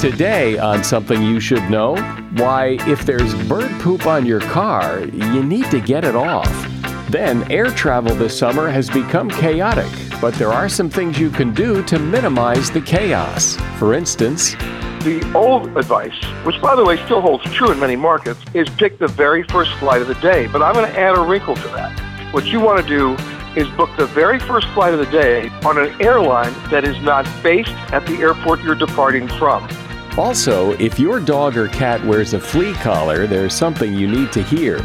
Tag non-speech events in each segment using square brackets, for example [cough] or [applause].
Today, on Something You Should Know, why, if there's bird poop on your car, you need to get it off. Then, air travel this summer has become chaotic, but there are some things you can do to minimize the chaos. For instance, the old advice, which by the way still holds true in many markets, is pick the very first flight of the day. But I'm going to add a wrinkle to that. What you want to do is book the very first flight of the day on an airline that is not based at the airport you're departing from. Also, if your dog or cat wears a flea collar, there's something you need to hear.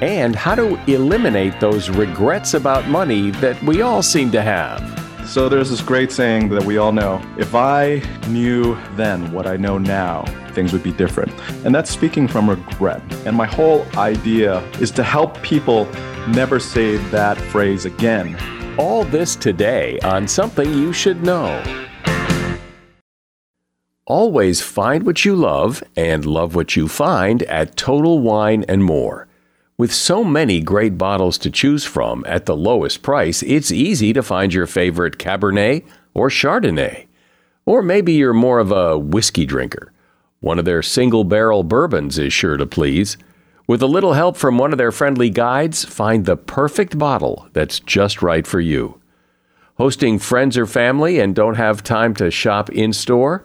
And how to eliminate those regrets about money that we all seem to have. So there's this great saying that we all know if I knew then what I know now, things would be different. And that's speaking from regret. And my whole idea is to help people never say that phrase again. All this today on Something You Should Know. Always find what you love and love what you find at Total Wine and More. With so many great bottles to choose from at the lowest price, it's easy to find your favorite Cabernet or Chardonnay. Or maybe you're more of a whiskey drinker. One of their single barrel bourbons is sure to please. With a little help from one of their friendly guides, find the perfect bottle that's just right for you. Hosting friends or family and don't have time to shop in store?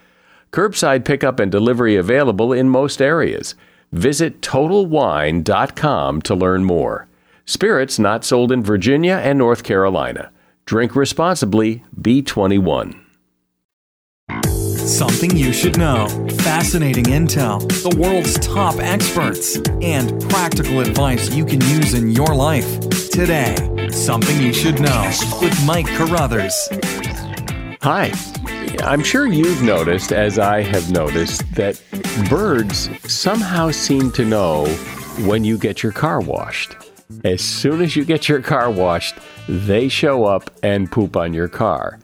Curbside pickup and delivery available in most areas. Visit TotalWine.com to learn more. Spirits not sold in Virginia and North Carolina. Drink responsibly, B21. Something you should know. Fascinating intel, the world's top experts, and practical advice you can use in your life. Today, Something You Should Know with Mike Carruthers. Hi. I'm sure you've noticed, as I have noticed, that birds somehow seem to know when you get your car washed. As soon as you get your car washed, they show up and poop on your car.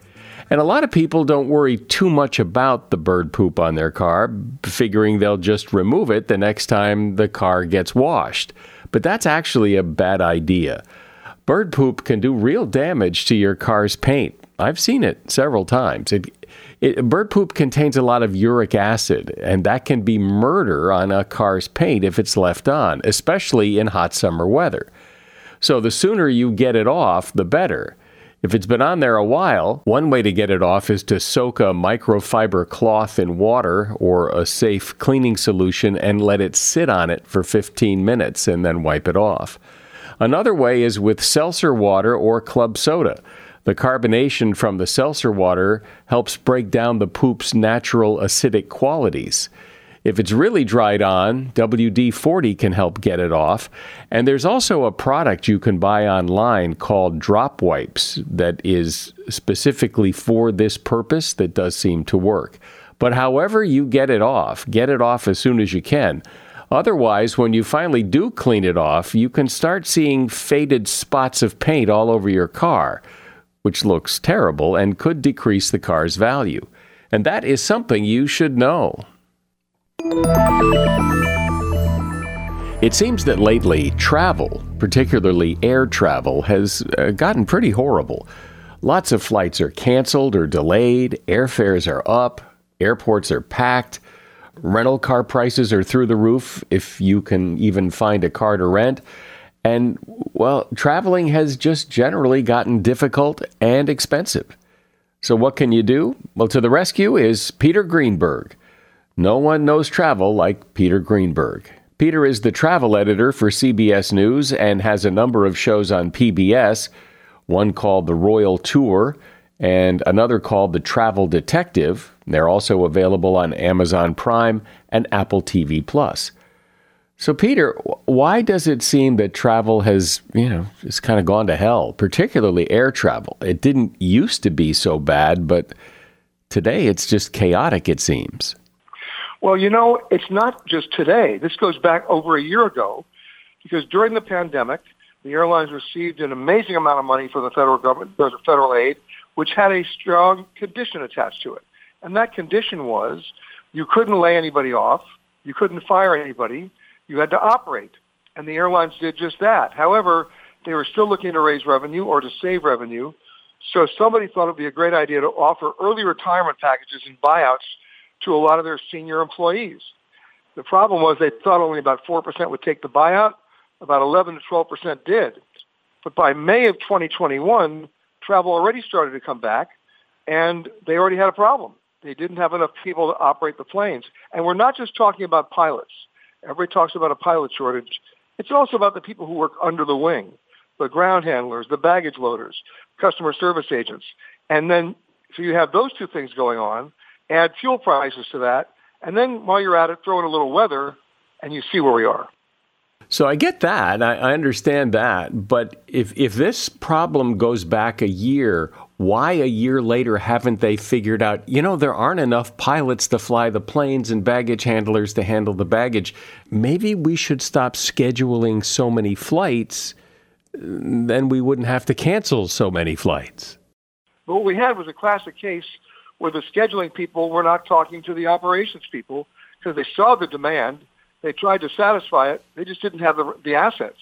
And a lot of people don't worry too much about the bird poop on their car, figuring they'll just remove it the next time the car gets washed. But that's actually a bad idea. Bird poop can do real damage to your car's paint. I've seen it several times. It, it, bird poop contains a lot of uric acid, and that can be murder on a car's paint if it's left on, especially in hot summer weather. So the sooner you get it off, the better. If it's been on there a while, one way to get it off is to soak a microfiber cloth in water or a safe cleaning solution and let it sit on it for 15 minutes and then wipe it off. Another way is with seltzer water or club soda. The carbonation from the seltzer water helps break down the poop's natural acidic qualities. If it's really dried on, WD 40 can help get it off. And there's also a product you can buy online called Drop Wipes that is specifically for this purpose that does seem to work. But however you get it off, get it off as soon as you can. Otherwise, when you finally do clean it off, you can start seeing faded spots of paint all over your car which looks terrible and could decrease the car's value. And that is something you should know. It seems that lately, travel, particularly air travel, has uh, gotten pretty horrible. Lots of flights are canceled or delayed, airfares are up, Airports are packed. Rental car prices are through the roof if you can even find a car to rent. And, well, traveling has just generally gotten difficult and expensive. So, what can you do? Well, to the rescue is Peter Greenberg. No one knows travel like Peter Greenberg. Peter is the travel editor for CBS News and has a number of shows on PBS, one called The Royal Tour and another called The Travel Detective. They're also available on Amazon Prime and Apple TV Plus. So, Peter, why does it seem that travel has, you know, just kind of gone to hell, particularly air travel? It didn't used to be so bad, but today it's just chaotic, it seems. Well, you know, it's not just today. This goes back over a year ago because during the pandemic, the airlines received an amazing amount of money from the federal government, federal aid, which had a strong condition attached to it. And that condition was you couldn't lay anybody off, you couldn't fire anybody, you had to operate. And the airlines did just that. However, they were still looking to raise revenue or to save revenue. So somebody thought it would be a great idea to offer early retirement packages and buyouts to a lot of their senior employees. The problem was they thought only about 4% would take the buyout. About 11 to 12% did. But by May of 2021, travel already started to come back, and they already had a problem. They didn't have enough people to operate the planes. And we're not just talking about pilots. Everybody talks about a pilot shortage. It's also about the people who work under the wing, the ground handlers, the baggage loaders, customer service agents. And then, so you have those two things going on, add fuel prices to that, and then while you're at it, throw in a little weather, and you see where we are. So I get that. I, I understand that. But if, if this problem goes back a year, why a year later haven't they figured out, you know, there aren't enough pilots to fly the planes and baggage handlers to handle the baggage? Maybe we should stop scheduling so many flights, mm, then we wouldn't have to cancel so many flights. What we had was a classic case where the scheduling people were not talking to the operations people because they saw the demand. They tried to satisfy it. They just didn't have the, the assets.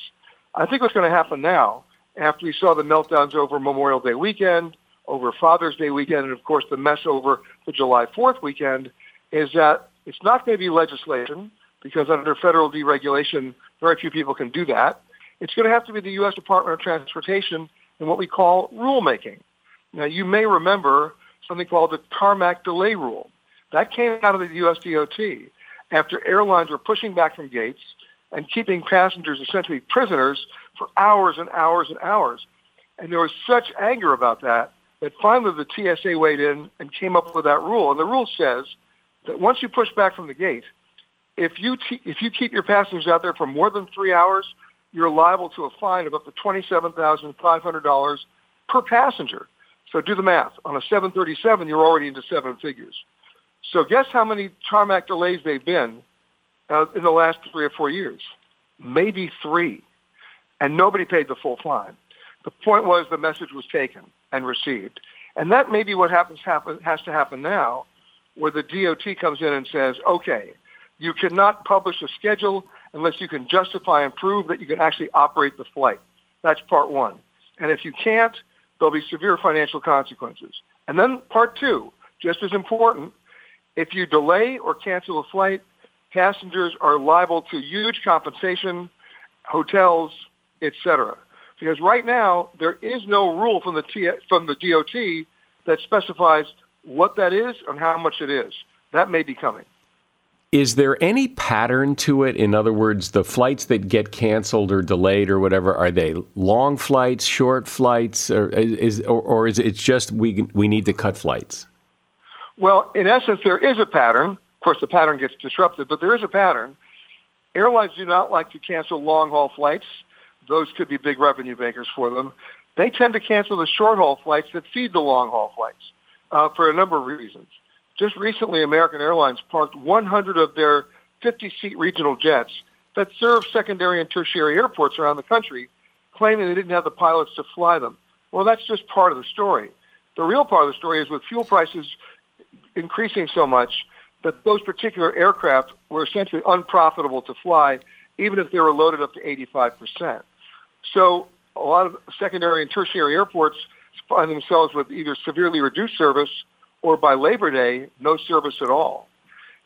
I think what's going to happen now, after we saw the meltdowns over Memorial Day weekend, over Father's Day weekend, and of course the mess over the July 4th weekend, is that it's not going to be legislation because under federal deregulation, very few people can do that. It's going to have to be the U.S. Department of Transportation and what we call rulemaking. Now, you may remember something called the tarmac delay rule. That came out of the U.S. DOT after airlines were pushing back from gates and keeping passengers essentially prisoners for hours and hours and hours. And there was such anger about that that finally the TSA weighed in and came up with that rule. And the rule says that once you push back from the gate, if you, t- if you keep your passengers out there for more than three hours, you're liable to a fine of up to $27,500 per passenger. So do the math. On a 737, you're already into seven figures. So guess how many tarmac delays they've been uh, in the last three or four years? Maybe three. And nobody paid the full fine. The point was the message was taken and received. And that may be what happens, happen, has to happen now, where the DOT comes in and says, okay, you cannot publish a schedule unless you can justify and prove that you can actually operate the flight. That's part one. And if you can't, there'll be severe financial consequences. And then part two, just as important, if you delay or cancel a flight, passengers are liable to huge compensation, hotels, etc. Because right now there is no rule from the T- from the DOT that specifies what that is and how much it is. That may be coming. Is there any pattern to it? In other words, the flights that get canceled or delayed or whatever, are they long flights, short flights, or is, or, or is it just we, we need to cut flights? Well, in essence, there is a pattern. Of course, the pattern gets disrupted, but there is a pattern. Airlines do not like to cancel long-haul flights. Those could be big revenue makers for them. They tend to cancel the short-haul flights that feed the long-haul flights uh, for a number of reasons. Just recently, American Airlines parked 100 of their 50-seat regional jets that serve secondary and tertiary airports around the country, claiming they didn't have the pilots to fly them. Well, that's just part of the story. The real part of the story is with fuel prices increasing so much that those particular aircraft were essentially unprofitable to fly, even if they were loaded up to 85%. So a lot of secondary and tertiary airports find themselves with either severely reduced service or by Labor Day, no service at all.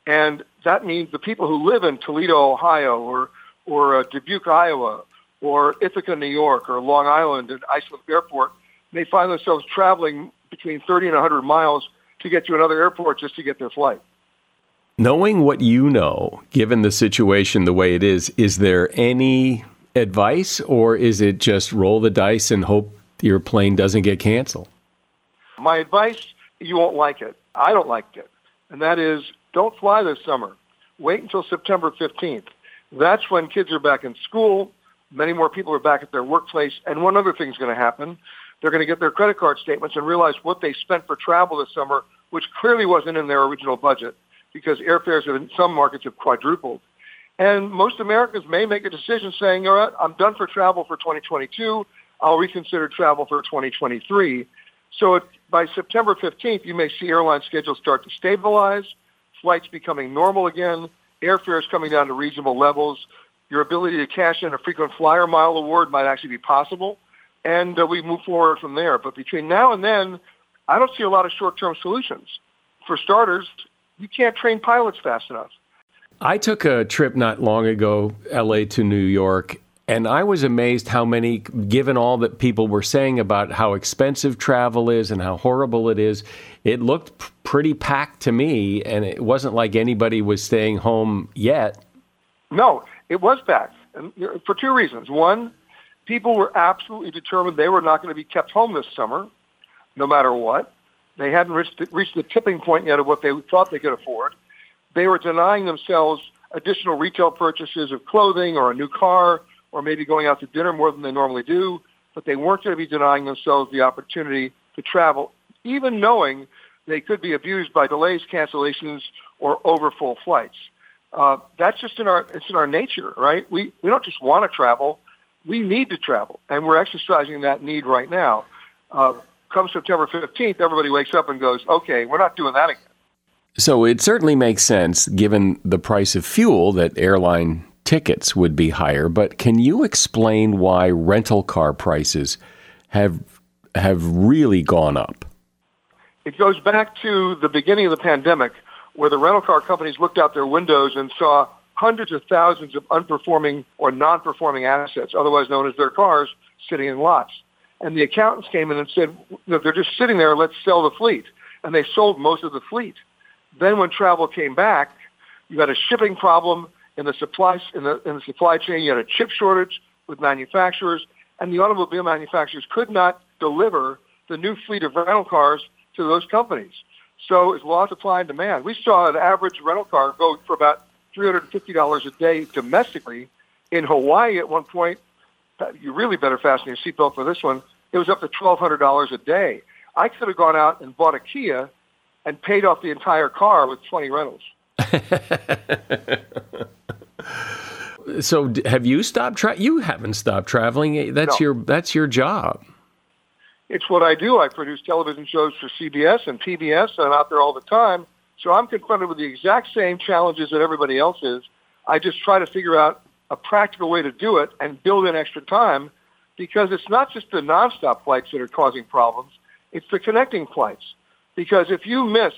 And that means the people who live in Toledo, Ohio, or, or uh, Dubuque, Iowa, or Ithaca, New York, or Long Island at Islip Airport may find themselves traveling between 30 and 100 miles to get to another airport just to get their flight. Knowing what you know, given the situation the way it is, is there any advice or is it just roll the dice and hope your plane doesn't get canceled? My advice, you won't like it. I don't like it. And that is don't fly this summer. Wait until September 15th. That's when kids are back in school. Many more people are back at their workplace. And one other thing is going to happen. They're going to get their credit card statements and realize what they spent for travel this summer, which clearly wasn't in their original budget because airfares in some markets have quadrupled. And most Americans may make a decision saying, all right, I'm done for travel for 2022. I'll reconsider travel for 2023. So by September 15th, you may see airline schedules start to stabilize, flights becoming normal again, airfares coming down to reasonable levels. Your ability to cash in a frequent flyer mile award might actually be possible, and uh, we move forward from there. But between now and then, I don't see a lot of short-term solutions. For starters, you can't train pilots fast enough. I took a trip not long ago, LA to New York, and I was amazed how many, given all that people were saying about how expensive travel is and how horrible it is, it looked p- pretty packed to me, and it wasn't like anybody was staying home yet. No, it was packed, and for two reasons. One, people were absolutely determined they were not going to be kept home this summer, no matter what. They hadn't reached the, reached the tipping point yet of what they thought they could afford. They were denying themselves additional retail purchases of clothing or a new car or maybe going out to dinner more than they normally do, but they weren't going to be denying themselves the opportunity to travel, even knowing they could be abused by delays, cancellations, or overfull flights. Uh, that's just in our it's in our nature, right? We we don't just want to travel, we need to travel, and we're exercising that need right now. Uh, come September 15th, everybody wakes up and goes, "Okay, we're not doing that again." So it certainly makes sense, given the price of fuel, that airline tickets would be higher. But can you explain why rental car prices have have really gone up? It goes back to the beginning of the pandemic, where the rental car companies looked out their windows and saw hundreds of thousands of unperforming or non-performing assets, otherwise known as their cars, sitting in lots. And the accountants came in and said, they're just sitting there, let's sell the fleet. And they sold most of the fleet. Then when travel came back, you had a shipping problem in the supply in the in the supply chain. You had a chip shortage with manufacturers, and the automobile manufacturers could not deliver the new fleet of rental cars to those companies. So it's law of supply and demand. We saw an average rental car go for about $350 a day domestically. In Hawaii, at one point, you really better fasten your seatbelt for this one. It was up to $1,200 a day. I could have gone out and bought a Kia and paid off the entire car with 20 rentals. [laughs] so have you stopped tra- you haven't stopped traveling. Eh, that's no. your that's your job. It's what i do. I produce television shows for cbs and pbs and i'm out there all the time. So i'm confronted with the exact same challenges that everybody else is. I just try to figure out a practical way to do it and build in extra time because it's not just the nonstop flights that are causing problems. It's the connecting flights because if you miss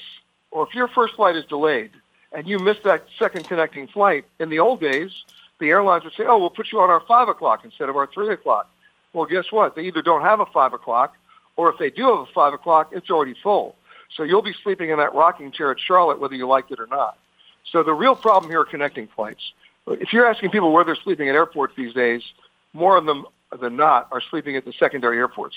or if your first flight is delayed and you miss that second connecting flight, in the old days, the airlines would say, oh, we'll put you on our 5 o'clock instead of our 3 o'clock. Well, guess what? They either don't have a 5 o'clock, or if they do have a 5 o'clock, it's already full. So you'll be sleeping in that rocking chair at Charlotte whether you like it or not. So the real problem here are connecting flights. If you're asking people where they're sleeping at airports these days, more of them than not are sleeping at the secondary airports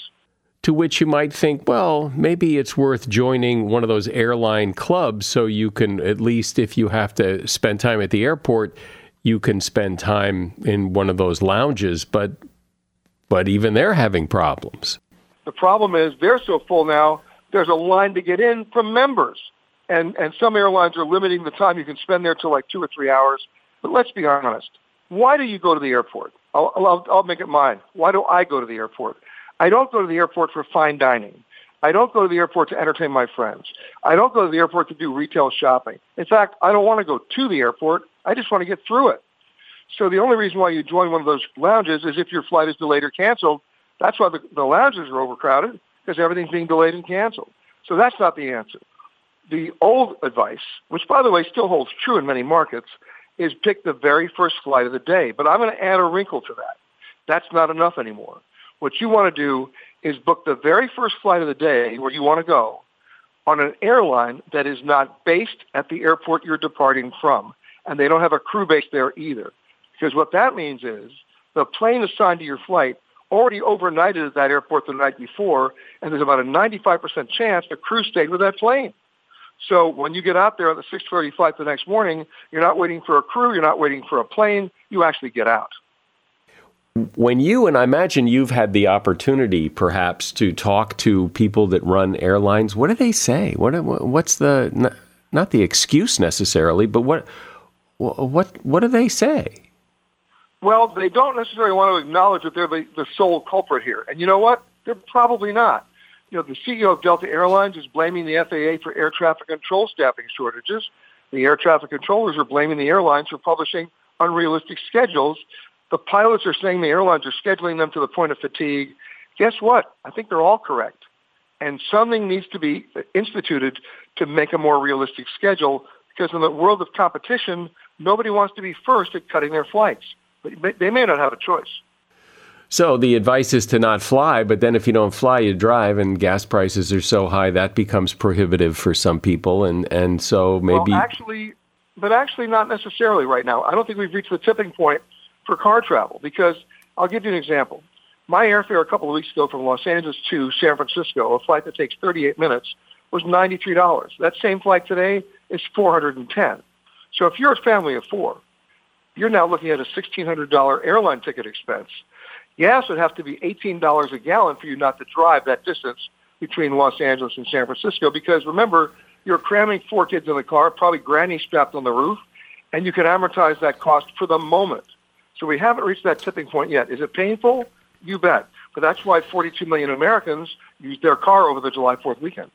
to which you might think, well, maybe it's worth joining one of those airline clubs so you can, at least if you have to spend time at the airport, you can spend time in one of those lounges. But, but even they're having problems. The problem is they're so full now, there's a line to get in from members. And, and some airlines are limiting the time you can spend there to like two or three hours. But let's be honest. Why do you go to the airport? I'll, I'll, I'll make it mine. Why do I go to the airport? I don't go to the airport for fine dining. I don't go to the airport to entertain my friends. I don't go to the airport to do retail shopping. In fact, I don't want to go to the airport. I just want to get through it. So the only reason why you join one of those lounges is if your flight is delayed or canceled. That's why the, the lounges are overcrowded because everything's being delayed and canceled. So that's not the answer. The old advice, which by the way still holds true in many markets, is pick the very first flight of the day. But I'm going to add a wrinkle to that. That's not enough anymore. What you want to do is book the very first flight of the day where you want to go on an airline that is not based at the airport you're departing from. And they don't have a crew base there either. Because what that means is the plane assigned to your flight already overnighted at that airport the night before, and there's about a 95% chance the crew stayed with that plane. So when you get out there on the 6:30 flight the next morning, you're not waiting for a crew, you're not waiting for a plane, you actually get out. When you and I imagine you've had the opportunity, perhaps, to talk to people that run airlines, what do they say? What what's the not the excuse necessarily, but what what what do they say? Well, they don't necessarily want to acknowledge that they're the, the sole culprit here, and you know what? They're probably not you know, the CEO of Delta Airlines is blaming the FAA for air traffic control staffing shortages. The air traffic controllers are blaming the airlines for publishing unrealistic schedules. The pilots are saying the airlines are scheduling them to the point of fatigue. Guess what? I think they're all correct. And something needs to be instituted to make a more realistic schedule because in the world of competition, nobody wants to be first at cutting their flights. But they may not have a choice. So the advice is to not fly, but then if you don't fly, you drive, and gas prices are so high that becomes prohibitive for some people, and and so maybe well, actually, but actually not necessarily right now. I don't think we've reached the tipping point for car travel because I'll give you an example. My airfare a couple of weeks ago from Los Angeles to San Francisco, a flight that takes 38 minutes, was $93. That same flight today is 410. So if you're a family of four, you're now looking at a $1,600 airline ticket expense Gas would have to be $18 a gallon for you not to drive that distance between Los Angeles and San Francisco because remember, you're cramming four kids in the car, probably granny strapped on the roof, and you can amortize that cost for the moment. So we haven't reached that tipping point yet. Is it painful? You bet. But that's why 42 million Americans used their car over the July 4th weekend.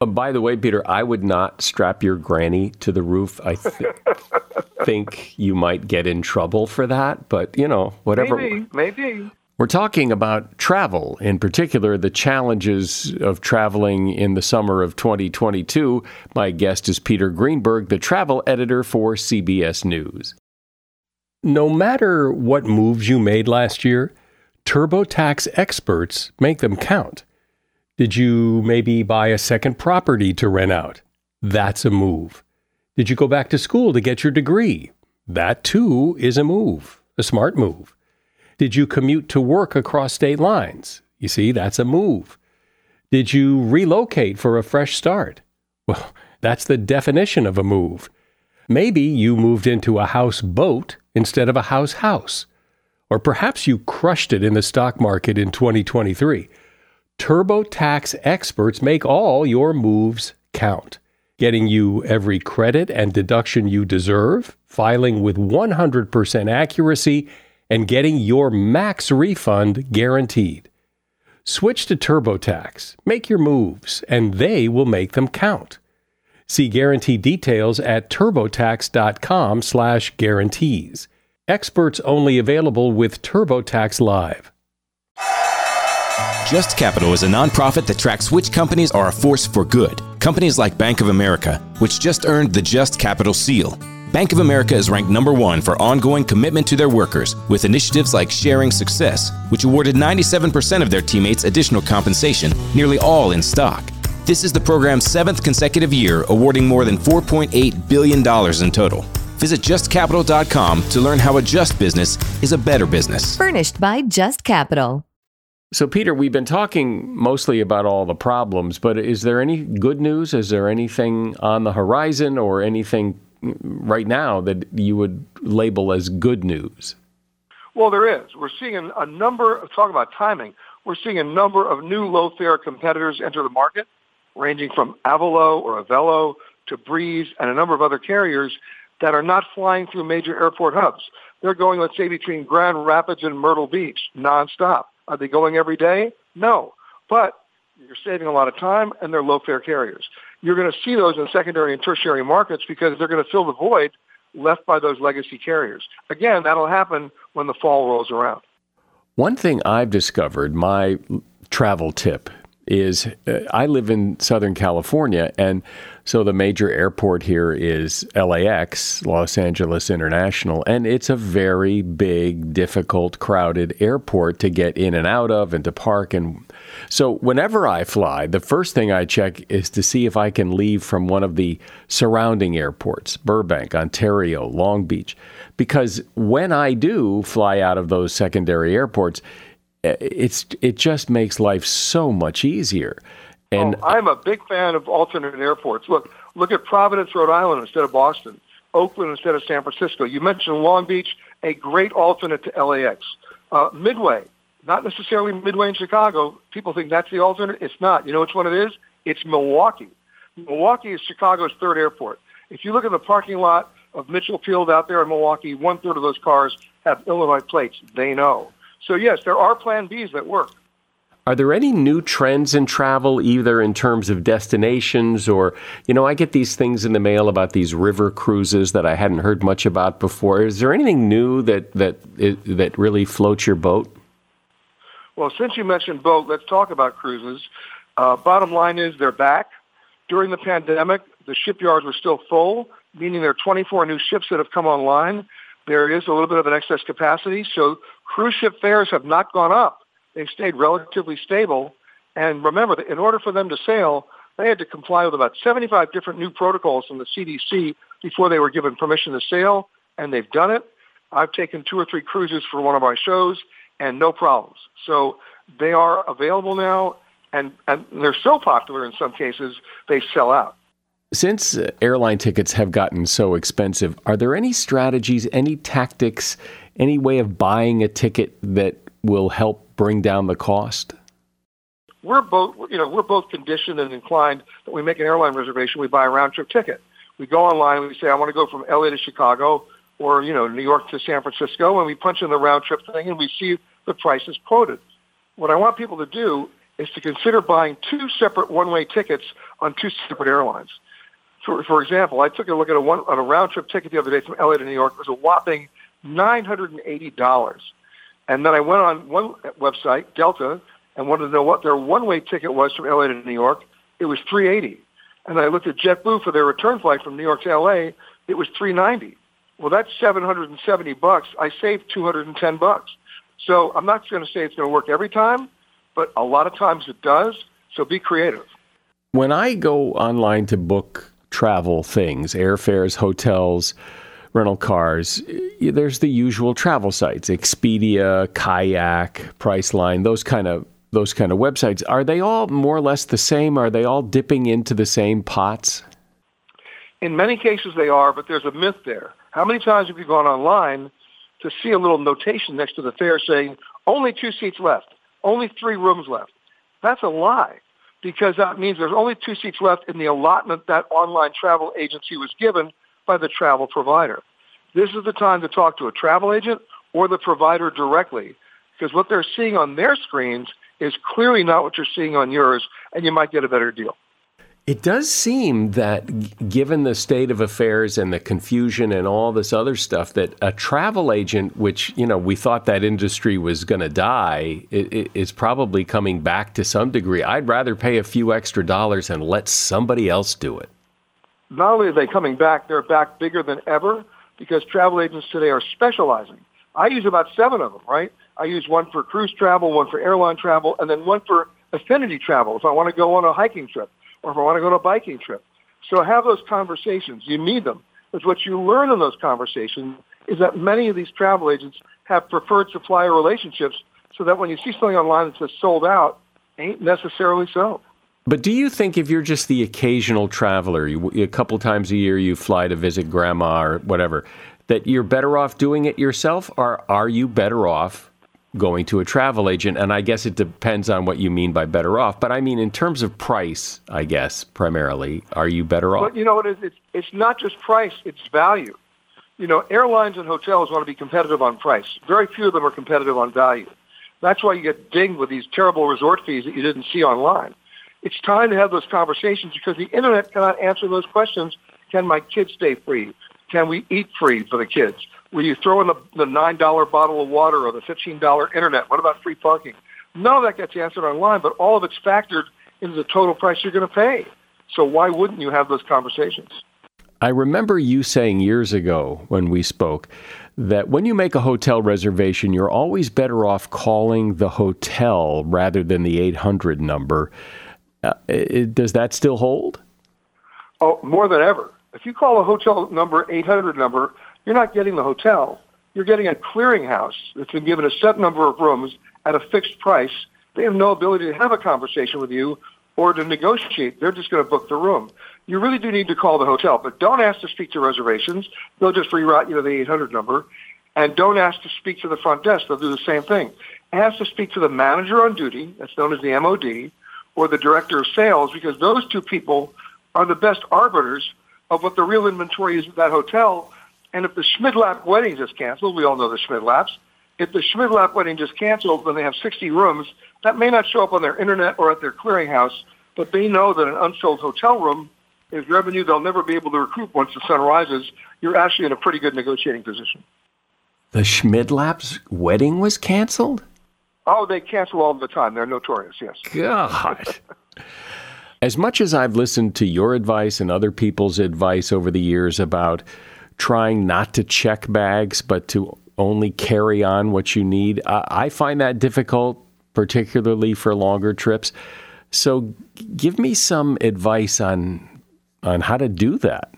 Uh, by the way, Peter, I would not strap your granny to the roof. I th- [laughs] think you might get in trouble for that, but you know, whatever. Maybe, maybe. We're talking about travel, in particular, the challenges of traveling in the summer of 2022. My guest is Peter Greenberg, the travel editor for CBS News. No matter what moves you made last year, TurboTax experts make them count. Did you maybe buy a second property to rent out? That's a move. Did you go back to school to get your degree? That too is a move, a smart move. Did you commute to work across state lines? You see, that's a move. Did you relocate for a fresh start? Well, [laughs] that's the definition of a move. Maybe you moved into a house boat instead of a house house. Or perhaps you crushed it in the stock market in 2023. TurboTax experts make all your moves count, getting you every credit and deduction you deserve, filing with 100% accuracy, and getting your max refund guaranteed. Switch to TurboTax, make your moves, and they will make them count. See guarantee details at turbotax.com/guarantees. Experts only available with TurboTax Live. Just Capital is a nonprofit that tracks which companies are a force for good. Companies like Bank of America, which just earned the Just Capital seal. Bank of America is ranked number one for ongoing commitment to their workers with initiatives like Sharing Success, which awarded 97% of their teammates additional compensation, nearly all in stock. This is the program's seventh consecutive year, awarding more than $4.8 billion in total. Visit justcapital.com to learn how a just business is a better business. Furnished by Just Capital. So, Peter, we've been talking mostly about all the problems, but is there any good news? Is there anything on the horizon or anything right now that you would label as good news? Well, there is. We're seeing a number, of, talk about timing, we're seeing a number of new low-fare competitors enter the market, ranging from Avelo or Avelo to Breeze and a number of other carriers that are not flying through major airport hubs. They're going, let's say, between Grand Rapids and Myrtle Beach nonstop. Are they going every day? No. But you're saving a lot of time, and they're low-fare carriers. You're going to see those in secondary and tertiary markets because they're going to fill the void left by those legacy carriers. Again, that'll happen when the fall rolls around. One thing I've discovered, my travel tip is uh, I live in Southern California, and so the major airport here is LAX, Los Angeles International, and it's a very big, difficult, crowded airport to get in and out of and to park. And so whenever I fly, the first thing I check is to see if I can leave from one of the surrounding airports Burbank, Ontario, Long Beach. Because when I do fly out of those secondary airports, it's it just makes life so much easier. And oh, I'm a big fan of alternate airports. Look, look at Providence, Rhode Island instead of Boston, Oakland instead of San Francisco. You mentioned Long Beach, a great alternate to LAX. Uh, Midway, not necessarily Midway in Chicago. People think that's the alternate. It's not. You know which one it is? It's Milwaukee. Milwaukee is Chicago's third airport. If you look at the parking lot of Mitchell Field out there in Milwaukee, one third of those cars have Illinois plates. They know. So yes, there are Plan Bs that work. Are there any new trends in travel, either in terms of destinations or, you know, I get these things in the mail about these river cruises that I hadn't heard much about before. Is there anything new that that that really floats your boat? Well, since you mentioned boat, let's talk about cruises. Uh, bottom line is they're back. During the pandemic, the shipyards were still full, meaning there are 24 new ships that have come online. There is a little bit of an excess capacity, so cruise ship fares have not gone up They've stayed relatively stable. And remember, that in order for them to sail, they had to comply with about 75 different new protocols from the CDC before they were given permission to sail, and they've done it. I've taken two or three cruises for one of my shows, and no problems. So they are available now, and, and they're so popular in some cases, they sell out. Since airline tickets have gotten so expensive, are there any strategies, any tactics, any way of buying a ticket that will help bring down the cost? We're both, you know, we're both conditioned and inclined that we make an airline reservation, we buy a round trip ticket. We go online, we say, I want to go from LA to Chicago or, you know, New York to San Francisco, and we punch in the round trip thing and we see the prices quoted. What I want people to do is to consider buying two separate one-way tickets on two separate airlines. For, for example, I took a look at a, one, on a round trip ticket the other day from LA to New York. It was a whopping $980. And then I went on one website, Delta, and wanted to know what their one-way ticket was from LA to New York. It was 380. And I looked at JetBlue for their return flight from New York to LA. It was 390. Well, that's 770 bucks. I saved 210 bucks. So I'm not going to say it's going to work every time, but a lot of times it does. So be creative. When I go online to book travel things, airfares, hotels, rental cars, there's the usual travel sites, Expedia, Kayak, Priceline, those kind of those kind of websites. Are they all more or less the same? Are they all dipping into the same pots? In many cases they are, but there's a myth there. How many times have you gone online to see a little notation next to the fare saying only two seats left, only three rooms left? That's a lie because that means there's only two seats left in the allotment that online travel agency was given by the travel provider. This is the time to talk to a travel agent or the provider directly because what they're seeing on their screens is clearly not what you're seeing on yours, and you might get a better deal. It does seem that, given the state of affairs and the confusion and all this other stuff, that a travel agent, which you know we thought that industry was going to die, is probably coming back to some degree. I'd rather pay a few extra dollars and let somebody else do it not only are they coming back, they're back bigger than ever because travel agents today are specializing. I use about seven of them, right? I use one for cruise travel, one for airline travel, and then one for affinity travel if I want to go on a hiking trip or if I want to go on a biking trip. So have those conversations. You need them. Because what you learn in those conversations is that many of these travel agents have preferred supplier relationships so that when you see something online that says sold out, ain't necessarily so. But do you think if you're just the occasional traveler, you, a couple times a year you fly to visit grandma or whatever, that you're better off doing it yourself, or are you better off going to a travel agent? And I guess it depends on what you mean by better off. But I mean, in terms of price, I guess primarily, are you better off? But you know what? It's, it's not just price; it's value. You know, airlines and hotels want to be competitive on price. Very few of them are competitive on value. That's why you get dinged with these terrible resort fees that you didn't see online. It's time to have those conversations because the internet cannot answer those questions. Can my kids stay free? Can we eat free for the kids? Will you throw in the, the $9 bottle of water or the $15 internet? What about free parking? None of that gets answered online, but all of it's factored into the total price you're going to pay. So why wouldn't you have those conversations? I remember you saying years ago when we spoke that when you make a hotel reservation, you're always better off calling the hotel rather than the 800 number. Uh, it, does that still hold? Oh, more than ever. If you call a hotel number 800 number, you're not getting the hotel. You're getting a clearinghouse that's been given a set number of rooms at a fixed price. They have no ability to have a conversation with you or to negotiate. They're just going to book the room. You really do need to call the hotel, but don't ask to speak to reservations. They'll just reroute you to the 800 number. And don't ask to speak to the front desk. They'll do the same thing. Ask to speak to the manager on duty, that's known as the MOD, or the director of sales, because those two people are the best arbiters of what the real inventory is at that hotel. And if the Schmidlap wedding just canceled, we all know the Schmidlaps, if the Schmidlap wedding just canceled then they have 60 rooms, that may not show up on their internet or at their clearinghouse, but they know that an unsold hotel room is revenue they'll never be able to recoup once the sun rises. You're actually in a pretty good negotiating position. The Schmidlaps wedding was canceled? Oh, they cancel all the time. They're notorious, yes. God. [laughs] as much as I've listened to your advice and other people's advice over the years about trying not to check bags, but to only carry on what you need. I find that difficult, particularly for longer trips. So, give me some advice on on how to do that.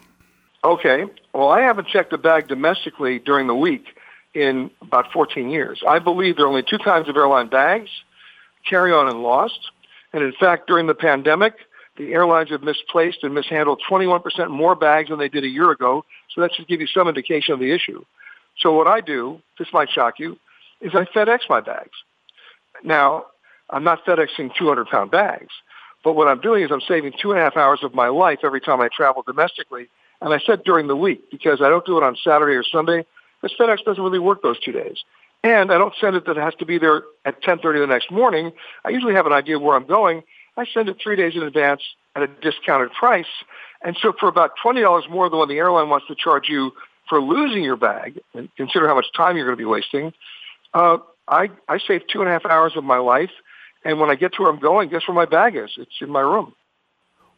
Okay. Well, I haven't checked a bag domestically during the week in about 14 years. I believe there are only two kinds of airline bags: carry-on and lost. And in fact, during the pandemic, the airlines have misplaced and mishandled 21% more bags than they did a year ago. So that should give you some indication of the issue. So what I do, this might shock you, is I FedEx my bags. Now, I'm not FedExing 200 pound bags, but what I'm doing is I'm saving two and a half hours of my life every time I travel domestically. And I said during the week because I don't do it on Saturday or Sunday because FedEx doesn't really work those two days. And I don't send it that it has to be there at 10:30 the next morning. I usually have an idea where I'm going. I send it three days in advance at a discounted price. And so for about $20 more than what the airline wants to charge you for losing your bag, and consider how much time you're going to be wasting, uh, I, I save two and a half hours of my life. And when I get to where I'm going, guess where my bag is? It's in my room.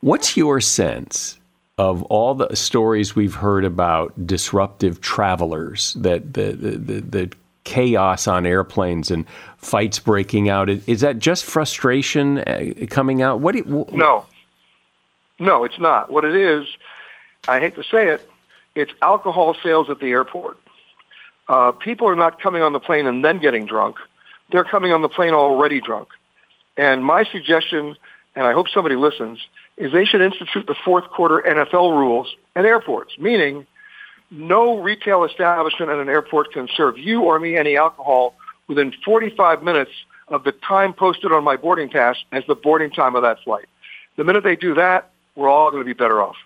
What's your sense of all the stories we've heard about disruptive travelers, that the, the, the, the chaos on airplanes and fights breaking out? Is that just frustration uh, coming out? What? You, no, no, it's not. What it is, I hate to say it, it's alcohol sales at the airport. Uh, people are not coming on the plane and then getting drunk. They're coming on the plane already drunk. And my suggestion, and I hope somebody listens, is they should institute the fourth quarter NFL rules at airports, meaning no retail establishment at an airport can serve you or me any alcohol within 45 minutes of the time posted on my boarding pass as the boarding time of that flight. The minute they do that, we're all going to be better off.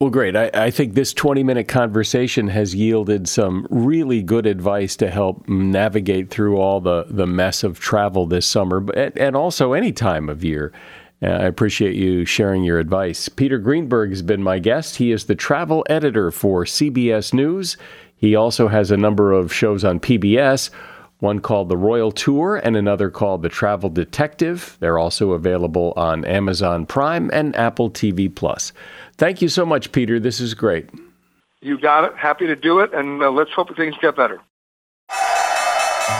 Well, great. I, I, think this 20 minute conversation has yielded some really good advice to help navigate through all the, the mess of travel this summer, but, and also any time of year. Uh, I appreciate you sharing your advice. Peter Greenberg has been my guest. He is the travel editor for CBS News. He also has a number of shows on PBS one called The Royal Tour and another called The Travel Detective. They're also available on Amazon Prime and Apple TV Plus. Thank you so much, Peter. This is great. You got it. Happy to do it, and uh, let's hope things get better.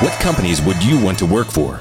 What companies would you want to work for?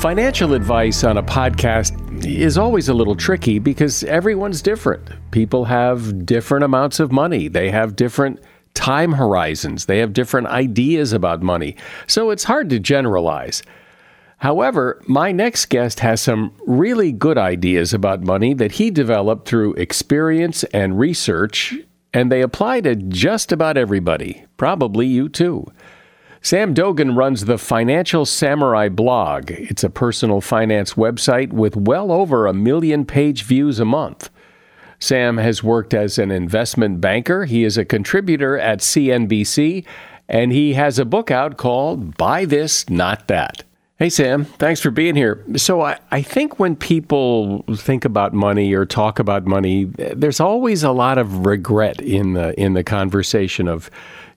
Financial advice on a podcast is always a little tricky because everyone's different. People have different amounts of money, they have different time horizons, they have different ideas about money. So it's hard to generalize. However, my next guest has some really good ideas about money that he developed through experience and research, and they apply to just about everybody, probably you too. Sam Dogen runs the Financial Samurai blog. It's a personal finance website with well over a million page views a month. Sam has worked as an investment banker. He is a contributor at CNBC, and he has a book out called Buy This, Not That. Hey, Sam, thanks for being here. So, I, I think when people think about money or talk about money, there's always a lot of regret in the, in the conversation of,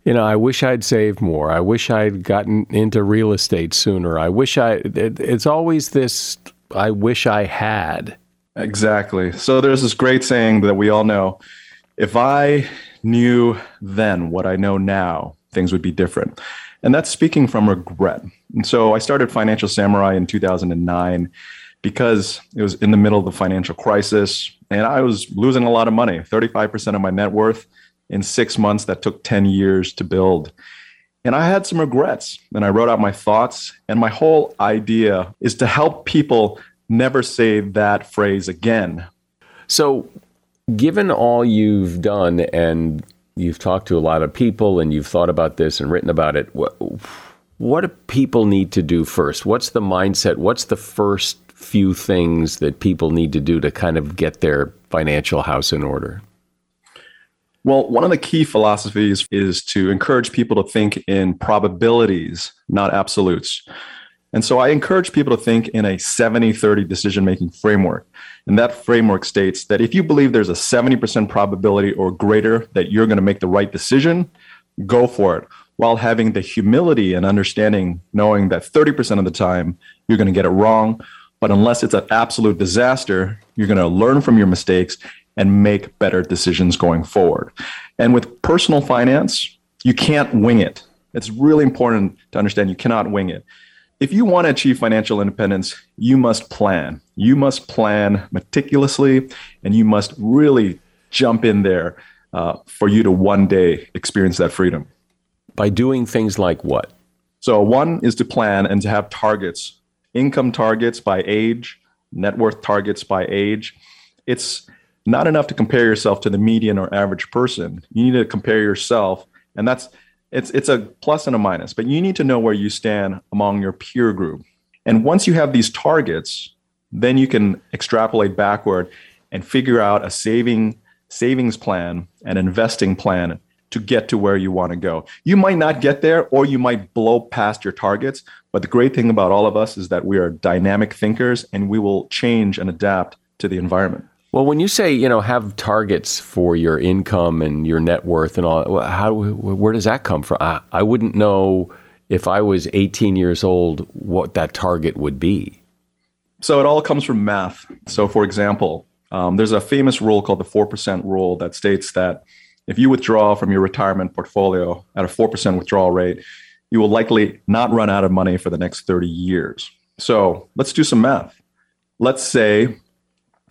you know, I wish I'd saved more. I wish I'd gotten into real estate sooner. I wish I, it, it's always this, I wish I had. Exactly. So, there's this great saying that we all know if I knew then what I know now, things would be different. And that's speaking from regret. And so I started Financial Samurai in 2009 because it was in the middle of the financial crisis and I was losing a lot of money 35% of my net worth in six months that took 10 years to build. And I had some regrets and I wrote out my thoughts. And my whole idea is to help people never say that phrase again. So, given all you've done and you've talked to a lot of people and you've thought about this and written about it, what, what do people need to do first? What's the mindset? What's the first few things that people need to do to kind of get their financial house in order? Well, one of the key philosophies is to encourage people to think in probabilities, not absolutes. And so I encourage people to think in a 70 30 decision making framework. And that framework states that if you believe there's a 70% probability or greater that you're going to make the right decision, go for it while having the humility and understanding, knowing that 30% of the time you're going to get it wrong. But unless it's an absolute disaster, you're going to learn from your mistakes and make better decisions going forward. And with personal finance, you can't wing it. It's really important to understand you cannot wing it. If you want to achieve financial independence, you must plan. You must plan meticulously and you must really jump in there uh, for you to one day experience that freedom. By doing things like what? So, one is to plan and to have targets, income targets by age, net worth targets by age. It's not enough to compare yourself to the median or average person. You need to compare yourself, and that's it's it's a plus and a minus, but you need to know where you stand among your peer group. And once you have these targets, then you can extrapolate backward and figure out a saving savings plan and investing plan to get to where you want to go. You might not get there or you might blow past your targets, but the great thing about all of us is that we are dynamic thinkers and we will change and adapt to the environment. Well, when you say you know have targets for your income and your net worth and all, how where does that come from? I, I wouldn't know if I was 18 years old what that target would be. So it all comes from math. So, for example, um, there's a famous rule called the 4% rule that states that if you withdraw from your retirement portfolio at a 4% withdrawal rate, you will likely not run out of money for the next 30 years. So let's do some math. Let's say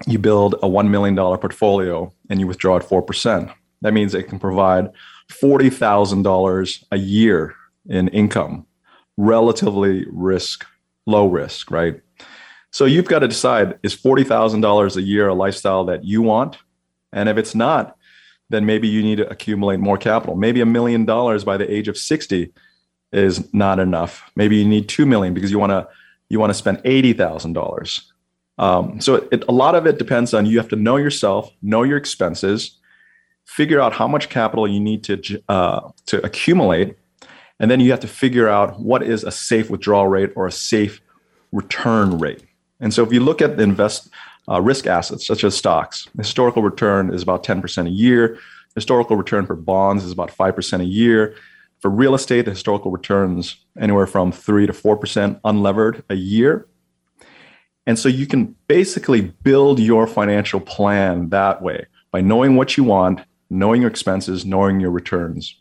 you build a $1 million portfolio and you withdraw at 4%. That means it can provide $40,000 a year in income, relatively risk, low risk, right? So you've got to decide is $40,000 a year a lifestyle that you want? And if it's not, then maybe you need to accumulate more capital. Maybe a million dollars by the age of 60 is not enough. Maybe you need 2 million because you want to you want to spend $80,000. Um, so it, it, a lot of it depends on you have to know yourself, know your expenses, figure out how much capital you need to uh, to accumulate, And then you have to figure out what is a safe withdrawal rate or a safe return rate. And so if you look at the invest uh, risk assets such as stocks, historical return is about 10% a year. Historical return for bonds is about 5% a year. For real estate, the historical returns anywhere from 3 to 4% unlevered a year. And so you can basically build your financial plan that way by knowing what you want, knowing your expenses, knowing your returns.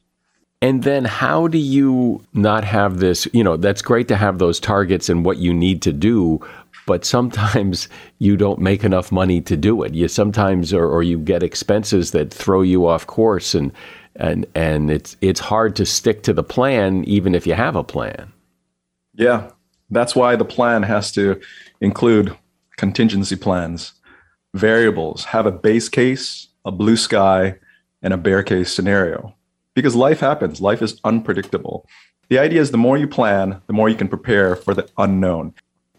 And then how do you not have this? You know, that's great to have those targets and what you need to do, but sometimes [laughs] you don't make enough money to do it. You sometimes, or, or you get expenses that throw you off course, and and and it's it's hard to stick to the plan even if you have a plan. Yeah, that's why the plan has to include contingency plans, variables, have a base case, a blue sky, and a bear case scenario. Because life happens, life is unpredictable. The idea is the more you plan, the more you can prepare for the unknown.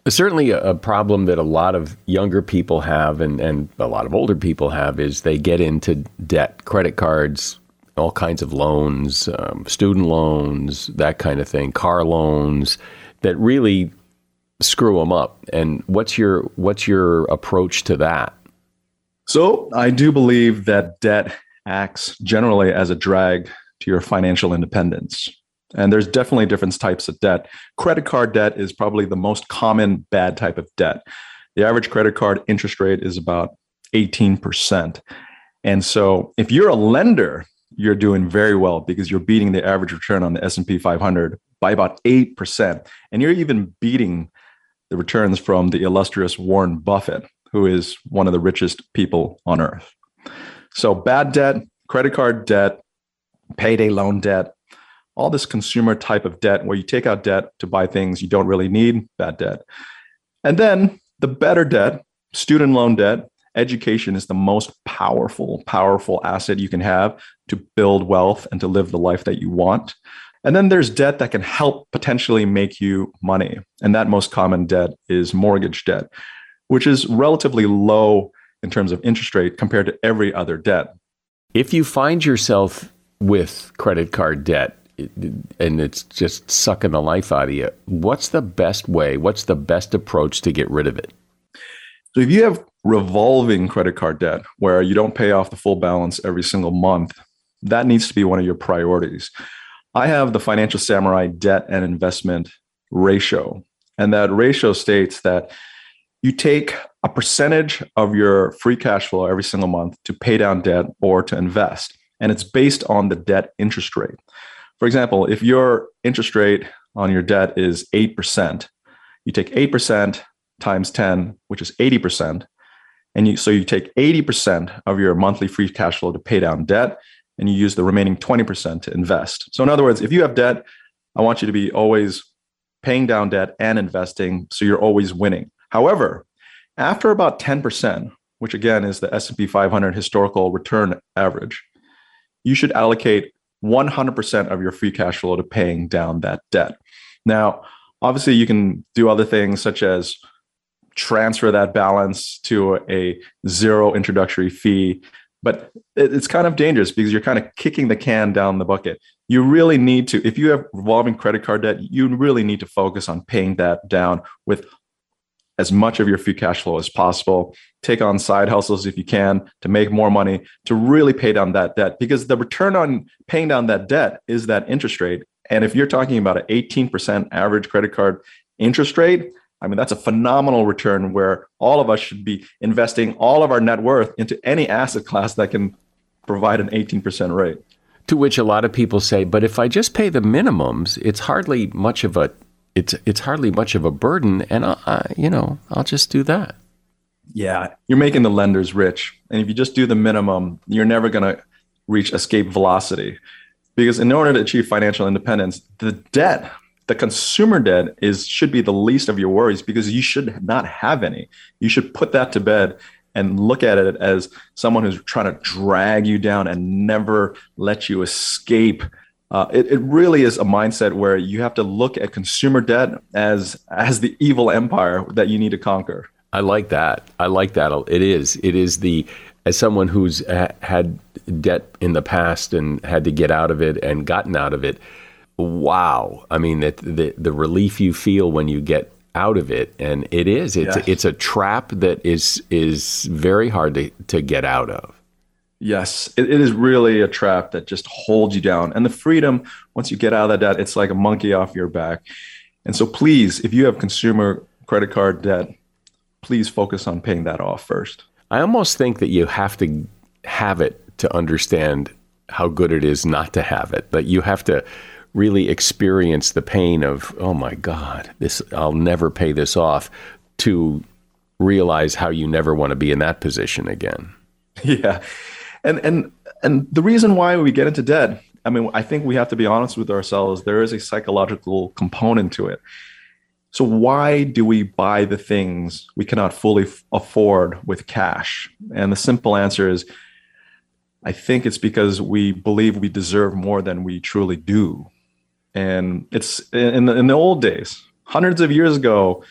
Certainly, a problem that a lot of younger people have and, and a lot of older people have is they get into debt, credit cards, all kinds of loans, um, student loans, that kind of thing, car loans that really screw them up. And what's your what's your approach to that? So I do believe that debt acts generally as a drag to your financial independence. And there's definitely different types of debt. Credit card debt is probably the most common bad type of debt. The average credit card interest rate is about 18%. And so if you're a lender, you're doing very well because you're beating the average return on the S&P 500 by about 8%. And you're even beating the returns from the illustrious Warren Buffett, who is one of the richest people on earth. So bad debt, credit card debt, payday loan debt, all this consumer type of debt where you take out debt to buy things you don't really need, bad debt. And then the better debt, student loan debt, education is the most powerful, powerful asset you can have to build wealth and to live the life that you want. And then there's debt that can help potentially make you money. And that most common debt is mortgage debt, which is relatively low in terms of interest rate compared to every other debt. If you find yourself with credit card debt, and it's just sucking the life out of you. What's the best way? What's the best approach to get rid of it? So if you have revolving credit card debt where you don't pay off the full balance every single month, that needs to be one of your priorities. I have the Financial Samurai debt and investment ratio. And that ratio states that you take a percentage of your free cash flow every single month to pay down debt or to invest. And it's based on the debt interest rate. For example, if your interest rate on your debt is 8%, you take 8% times 10, which is 80%. And you, so you take 80% of your monthly free cash flow to pay down debt, and you use the remaining 20% to invest. So, in other words, if you have debt, I want you to be always paying down debt and investing so you're always winning. However, after about 10%, which again is the S&P 500 historical return average, you should allocate 100% of your free cash flow to paying down that debt. Now, obviously, you can do other things such as transfer that balance to a zero introductory fee, but it's kind of dangerous because you're kind of kicking the can down the bucket. You really need to, if you have revolving credit card debt, you really need to focus on paying that down with as much of your free cash flow as possible. Take on side hustles if you can to make more money to really pay down that debt because the return on paying down that debt is that interest rate. And if you're talking about an 18% average credit card interest rate, I mean, that's a phenomenal return where all of us should be investing all of our net worth into any asset class that can provide an 18% rate. To which a lot of people say, but if I just pay the minimums, it's hardly much of a it's it's hardly much of a burden, and I, I, you know I'll just do that. Yeah, you're making the lenders rich, and if you just do the minimum, you're never going to reach escape velocity, because in order to achieve financial independence, the debt, the consumer debt, is should be the least of your worries because you should not have any. You should put that to bed and look at it as someone who's trying to drag you down and never let you escape uh, it, it really is a mindset where you have to look at consumer debt as as the evil empire that you need to conquer. I like that. I like that. It is. It is the as someone who's had debt in the past and had to get out of it and gotten out of it. Wow. I mean, the, the, the relief you feel when you get out of it, and it is. It's yes. it's a trap that is is very hard to, to get out of. Yes, it, it is really a trap that just holds you down. And the freedom, once you get out of that debt, it's like a monkey off your back. And so, please, if you have consumer credit card debt, please focus on paying that off first. I almost think that you have to have it to understand how good it is not to have it. But you have to really experience the pain of, oh my God, this I'll never pay this off to realize how you never want to be in that position again. [laughs] Yeah. And and and the reason why we get into debt, I mean, I think we have to be honest with ourselves. There is a psychological component to it. So why do we buy the things we cannot fully f- afford with cash? And the simple answer is I think it's because we believe we deserve more than we truly do. And it's in the, in the old days, hundreds of years ago,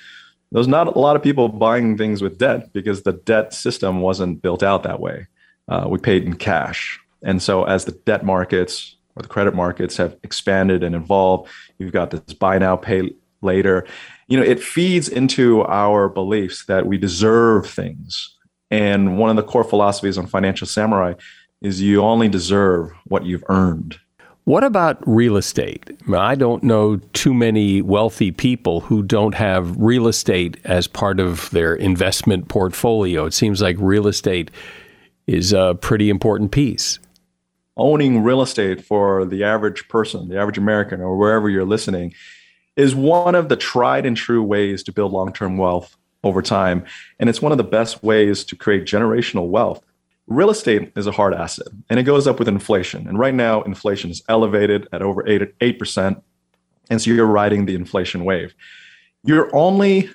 there's not a lot of people buying things with debt because the debt system wasn't built out that way. Uh, we paid in cash. And so as the debt markets or the credit markets have expanded and evolved, you've got this buy now, pay later. You know, it feeds into our beliefs that we deserve things. And one of the core philosophies on Financial Samurai is you only deserve what you've earned. What about real estate? I don't know too many wealthy people who don't have real estate as part of their investment portfolio. It seems like real estate is a pretty important piece. Owning real estate for the average person, the average American, or wherever you're listening, is one of the tried and true ways to build long term wealth over time. And it's one of the best ways to create generational wealth real estate is a hard asset and it goes up with inflation. And right now, inflation is elevated at over 8, 8%. And so you're riding the inflation wave. You're only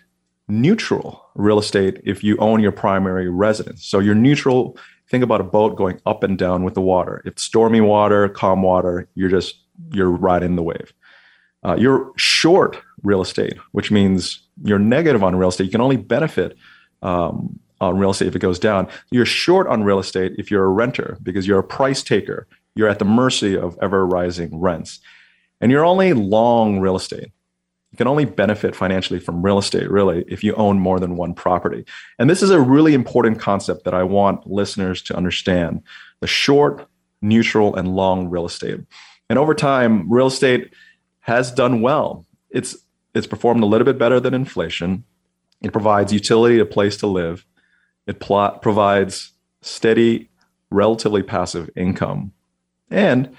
neutral real estate if you own your primary residence. So you're neutral. Think about a boat going up and down with the water. If stormy water, calm water, you're just you're riding the wave. Uh, you're short real estate, which means you're negative on real estate. You can only benefit um, on real estate if it goes down. You're short on real estate if you're a renter because you're a price taker. You're at the mercy of ever rising rents. And you're only long real estate. You can only benefit financially from real estate, really, if you own more than one property. And this is a really important concept that I want listeners to understand the short, neutral, and long real estate. And over time, real estate has done well. It's it's performed a little bit better than inflation. It provides utility, a place to live. It pl- provides steady, relatively passive income. And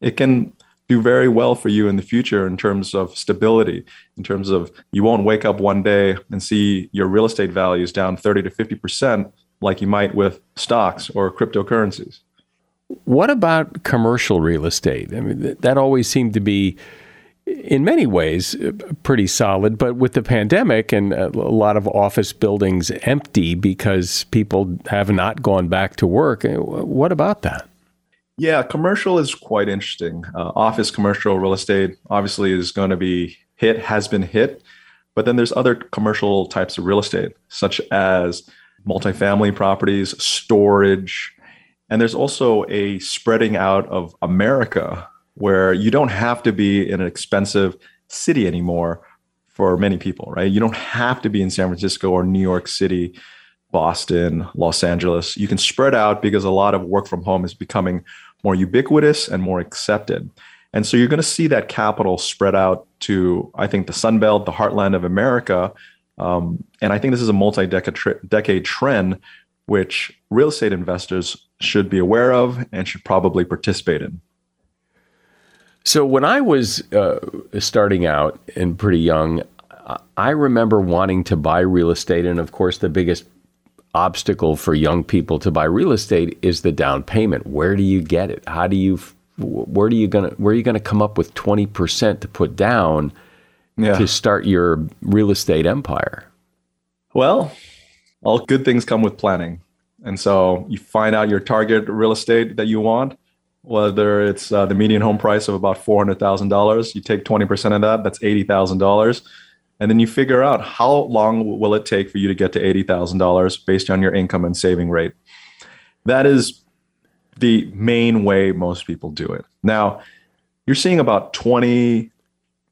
it can do very well for you in the future in terms of stability, in terms of you won't wake up one day and see your real estate values down 30 to 50% like you might with stocks or cryptocurrencies. What about commercial real estate? I mean, that always seemed to be in many ways uh, pretty solid, but with the pandemic and a lot of office buildings empty because people have not gone back to work, uh, what about that? Yeah, commercial is quite interesting. Uh, office commercial real estate obviously is going to be hit, has been hit, but then there's other commercial types of real estate, such as multifamily properties, storage, and there's also a spreading out of America where you don't have to be in an expensive city anymore for many people, right? You don't have to be in San Francisco or New York City, Boston, Los Angeles. You can spread out because a lot of work from home is becoming more ubiquitous and more accepted. And so you're going to see that capital spread out to, I think, the Sun Belt, the heartland of America. Um, and I think this is a multi decade trend which real estate investors should be aware of and should probably participate in. So when I was uh, starting out and pretty young, I remember wanting to buy real estate, and of course, the biggest obstacle for young people to buy real estate is the down payment. Where do you get it? How do you? Where do you gonna? Where are you gonna come up with twenty percent to put down yeah. to start your real estate empire? Well, all good things come with planning, and so you find out your target real estate that you want whether it's uh, the median home price of about $400,000, you take 20% of that, that's $80,000. And then you figure out how long will it take for you to get to $80,000 based on your income and saving rate. That is the main way most people do it. Now, you're seeing about 20,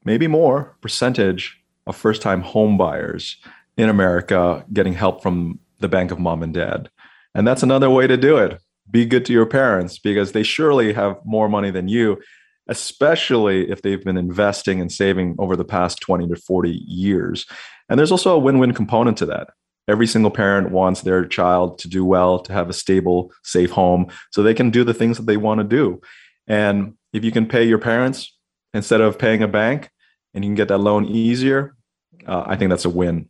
maybe more percentage of first time home buyers in America getting help from the bank of mom and dad. And that's another way to do it. Be good to your parents because they surely have more money than you, especially if they've been investing and saving over the past 20 to 40 years. And there's also a win win component to that. Every single parent wants their child to do well, to have a stable, safe home, so they can do the things that they want to do. And if you can pay your parents instead of paying a bank and you can get that loan easier, uh, I think that's a win.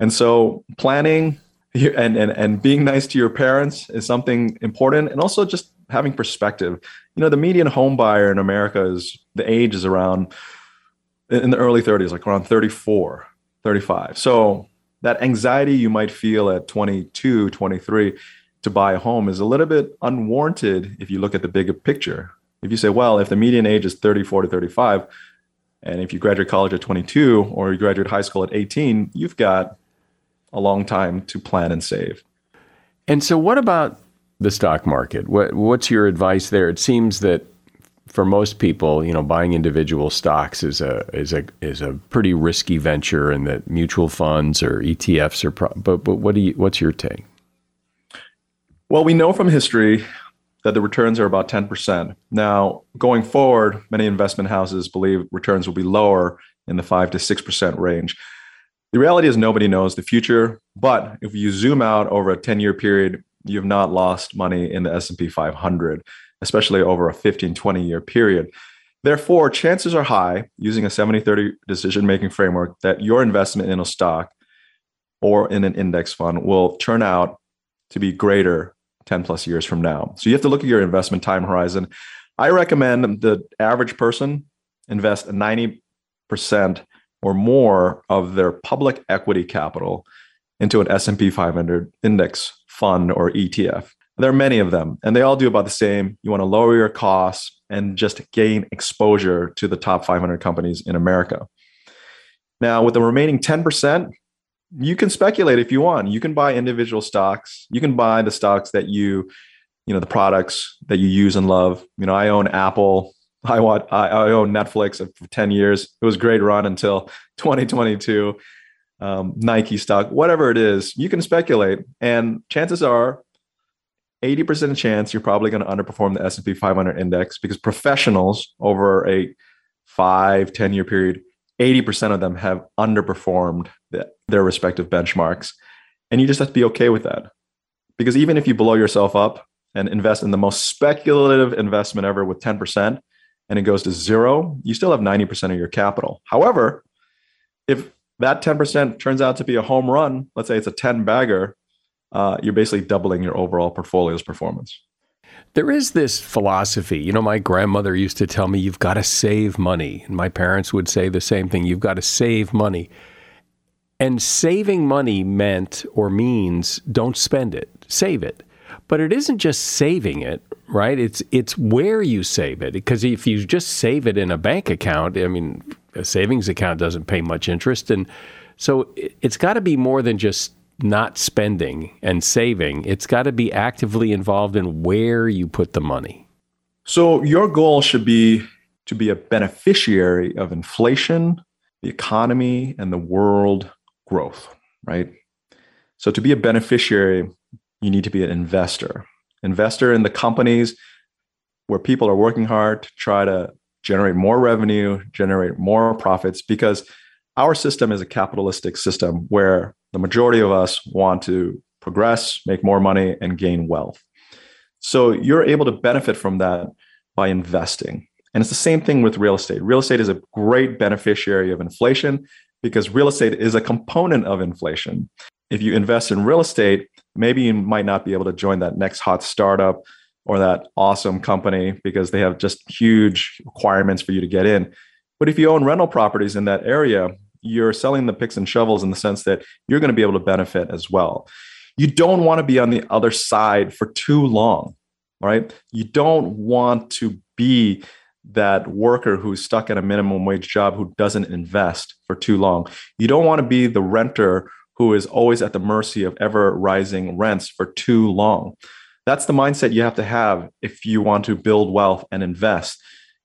And so planning and, and, and being nice to your parents is something important. And also just having perspective. You know, the median home buyer in America is the age is around in the early 30s, like around 34, 35. So that anxiety you might feel at 22, 23 to buy a home is a little bit unwarranted if you look at the bigger picture. If you say, well, if the median age is 34 to 35, and if you graduate college at 22 or you graduate high school at 18, you've got a long time to plan and save. And so, what about the stock market? What, what's your advice there? It seems that for most people, you know, buying individual stocks is a is a is a pretty risky venture, and that mutual funds or ETFs are. Pro- but but what do you? What's your take? Well, we know from history that the returns are about 10%. Now, going forward, many investment houses believe returns will be lower in the 5 to 6% range. The reality is nobody knows the future, but if you zoom out over a 10-year period, you've not lost money in the S&P 500, especially over a 15, 20-year period. Therefore, chances are high using a 70-30 decision-making framework that your investment in a stock or in an index fund will turn out to be greater 10 plus years from now. So you have to look at your investment time horizon. I recommend the average person invest 90% or more of their public equity capital into an S&P 500 index fund or ETF. There are many of them and they all do about the same. You want to lower your costs and just gain exposure to the top 500 companies in America. Now, with the remaining 10%, you can speculate if you want. You can buy individual stocks. You can buy the stocks that you, you know, the products that you use and love. You know, I own Apple. I want I, I own Netflix for 10 years. It was great run until 2022. Um, Nike stock, whatever it is, you can speculate. And chances are 80% chance you're probably going to underperform the S&P 500 index because professionals over a five, 10 year period 80% of them have underperformed the, their respective benchmarks. And you just have to be okay with that. Because even if you blow yourself up and invest in the most speculative investment ever with 10% and it goes to zero, you still have 90% of your capital. However, if that 10% turns out to be a home run, let's say it's a 10 bagger, uh, you're basically doubling your overall portfolio's performance. There is this philosophy. You know, my grandmother used to tell me, you've got to save money. And my parents would say the same thing you've got to save money. And saving money meant or means don't spend it, save it. But it isn't just saving it, right? It's it's where you save it. Because if you just save it in a bank account, I mean, a savings account doesn't pay much interest. And so it's got to be more than just not spending and saving. It's got to be actively involved in where you put the money. So your goal should be to be a beneficiary of inflation, the economy, and the world growth, right? So to be a beneficiary, you need to be an investor. Investor in the companies where people are working hard to try to generate more revenue, generate more profits because our system is a capitalistic system where the majority of us want to progress, make more money, and gain wealth. So you're able to benefit from that by investing. And it's the same thing with real estate. Real estate is a great beneficiary of inflation because real estate is a component of inflation. If you invest in real estate, maybe you might not be able to join that next hot startup or that awesome company because they have just huge requirements for you to get in. But if you own rental properties in that area, you're selling the picks and shovels in the sense that you're going to be able to benefit as well. You don't want to be on the other side for too long, right? You don't want to be that worker who's stuck at a minimum wage job who doesn't invest for too long. You don't want to be the renter who is always at the mercy of ever rising rents for too long. That's the mindset you have to have if you want to build wealth and invest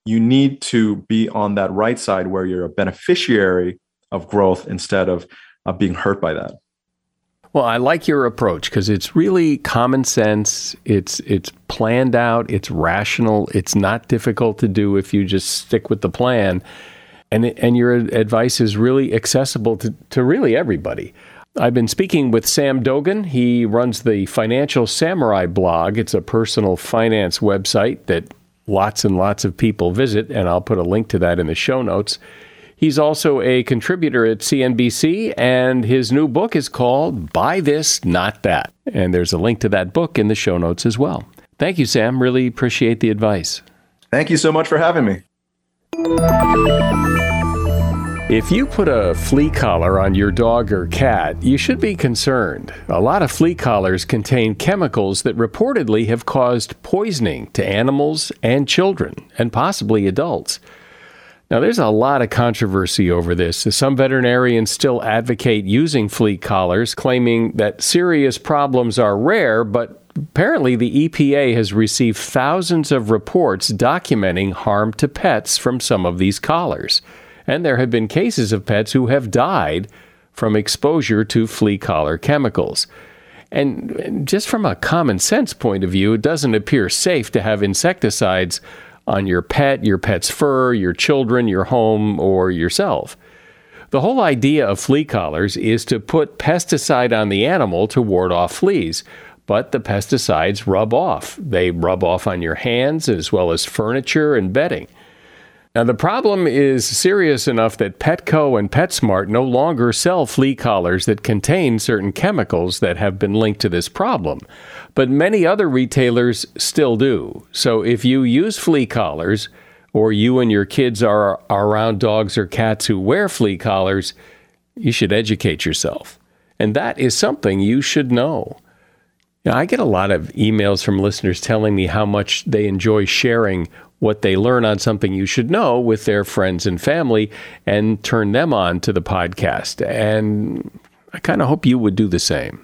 you need to be on that right side where you're a beneficiary of growth instead of uh, being hurt by that. Well, I like your approach because it's really common sense. It's it's planned out. It's rational. It's not difficult to do if you just stick with the plan, and and your advice is really accessible to to really everybody. I've been speaking with Sam Dogen. He runs the Financial Samurai blog. It's a personal finance website that lots and lots of people visit, and I'll put a link to that in the show notes. He's also a contributor at CNBC, and his new book is called Buy This, Not That. And there's a link to that book in the show notes as well. Thank you, Sam. Really appreciate the advice. Thank you so much for having me. If you put a flea collar on your dog or cat, you should be concerned. A lot of flea collars contain chemicals that reportedly have caused poisoning to animals and children, and possibly adults. Now, there's a lot of controversy over this. Some veterinarians still advocate using flea collars, claiming that serious problems are rare, but apparently the EPA has received thousands of reports documenting harm to pets from some of these collars. And there have been cases of pets who have died from exposure to flea collar chemicals. And just from a common sense point of view, it doesn't appear safe to have insecticides on your pet, your pet's fur, your children, your home, or yourself. The whole idea of flea collars is to put pesticide on the animal to ward off fleas, but the pesticides rub off. They rub off on your hands as well as furniture and bedding. Now, the problem is serious enough that Petco and PetSmart no longer sell flea collars that contain certain chemicals that have been linked to this problem. But many other retailers still do. So if you use flea collars, or you and your kids are, are around dogs or cats who wear flea collars, you should educate yourself. And that is something you should know. I get a lot of emails from listeners telling me how much they enjoy sharing what they learn on something you should know with their friends and family and turn them on to the podcast. And I kind of hope you would do the same.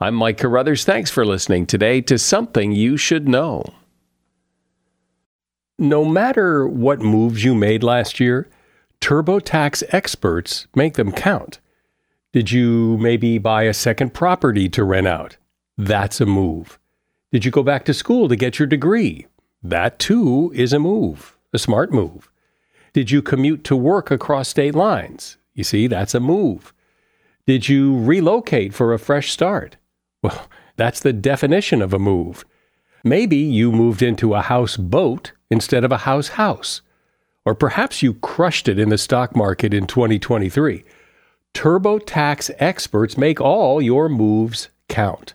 I'm Mike Carruthers. Thanks for listening today to Something You Should Know. No matter what moves you made last year, TurboTax experts make them count. Did you maybe buy a second property to rent out? That's a move. Did you go back to school to get your degree? That too is a move, a smart move. Did you commute to work across state lines? You see, that's a move. Did you relocate for a fresh start? Well, [laughs] that's the definition of a move. Maybe you moved into a house boat instead of a house house. Or perhaps you crushed it in the stock market in 2023. TurboTax experts make all your moves count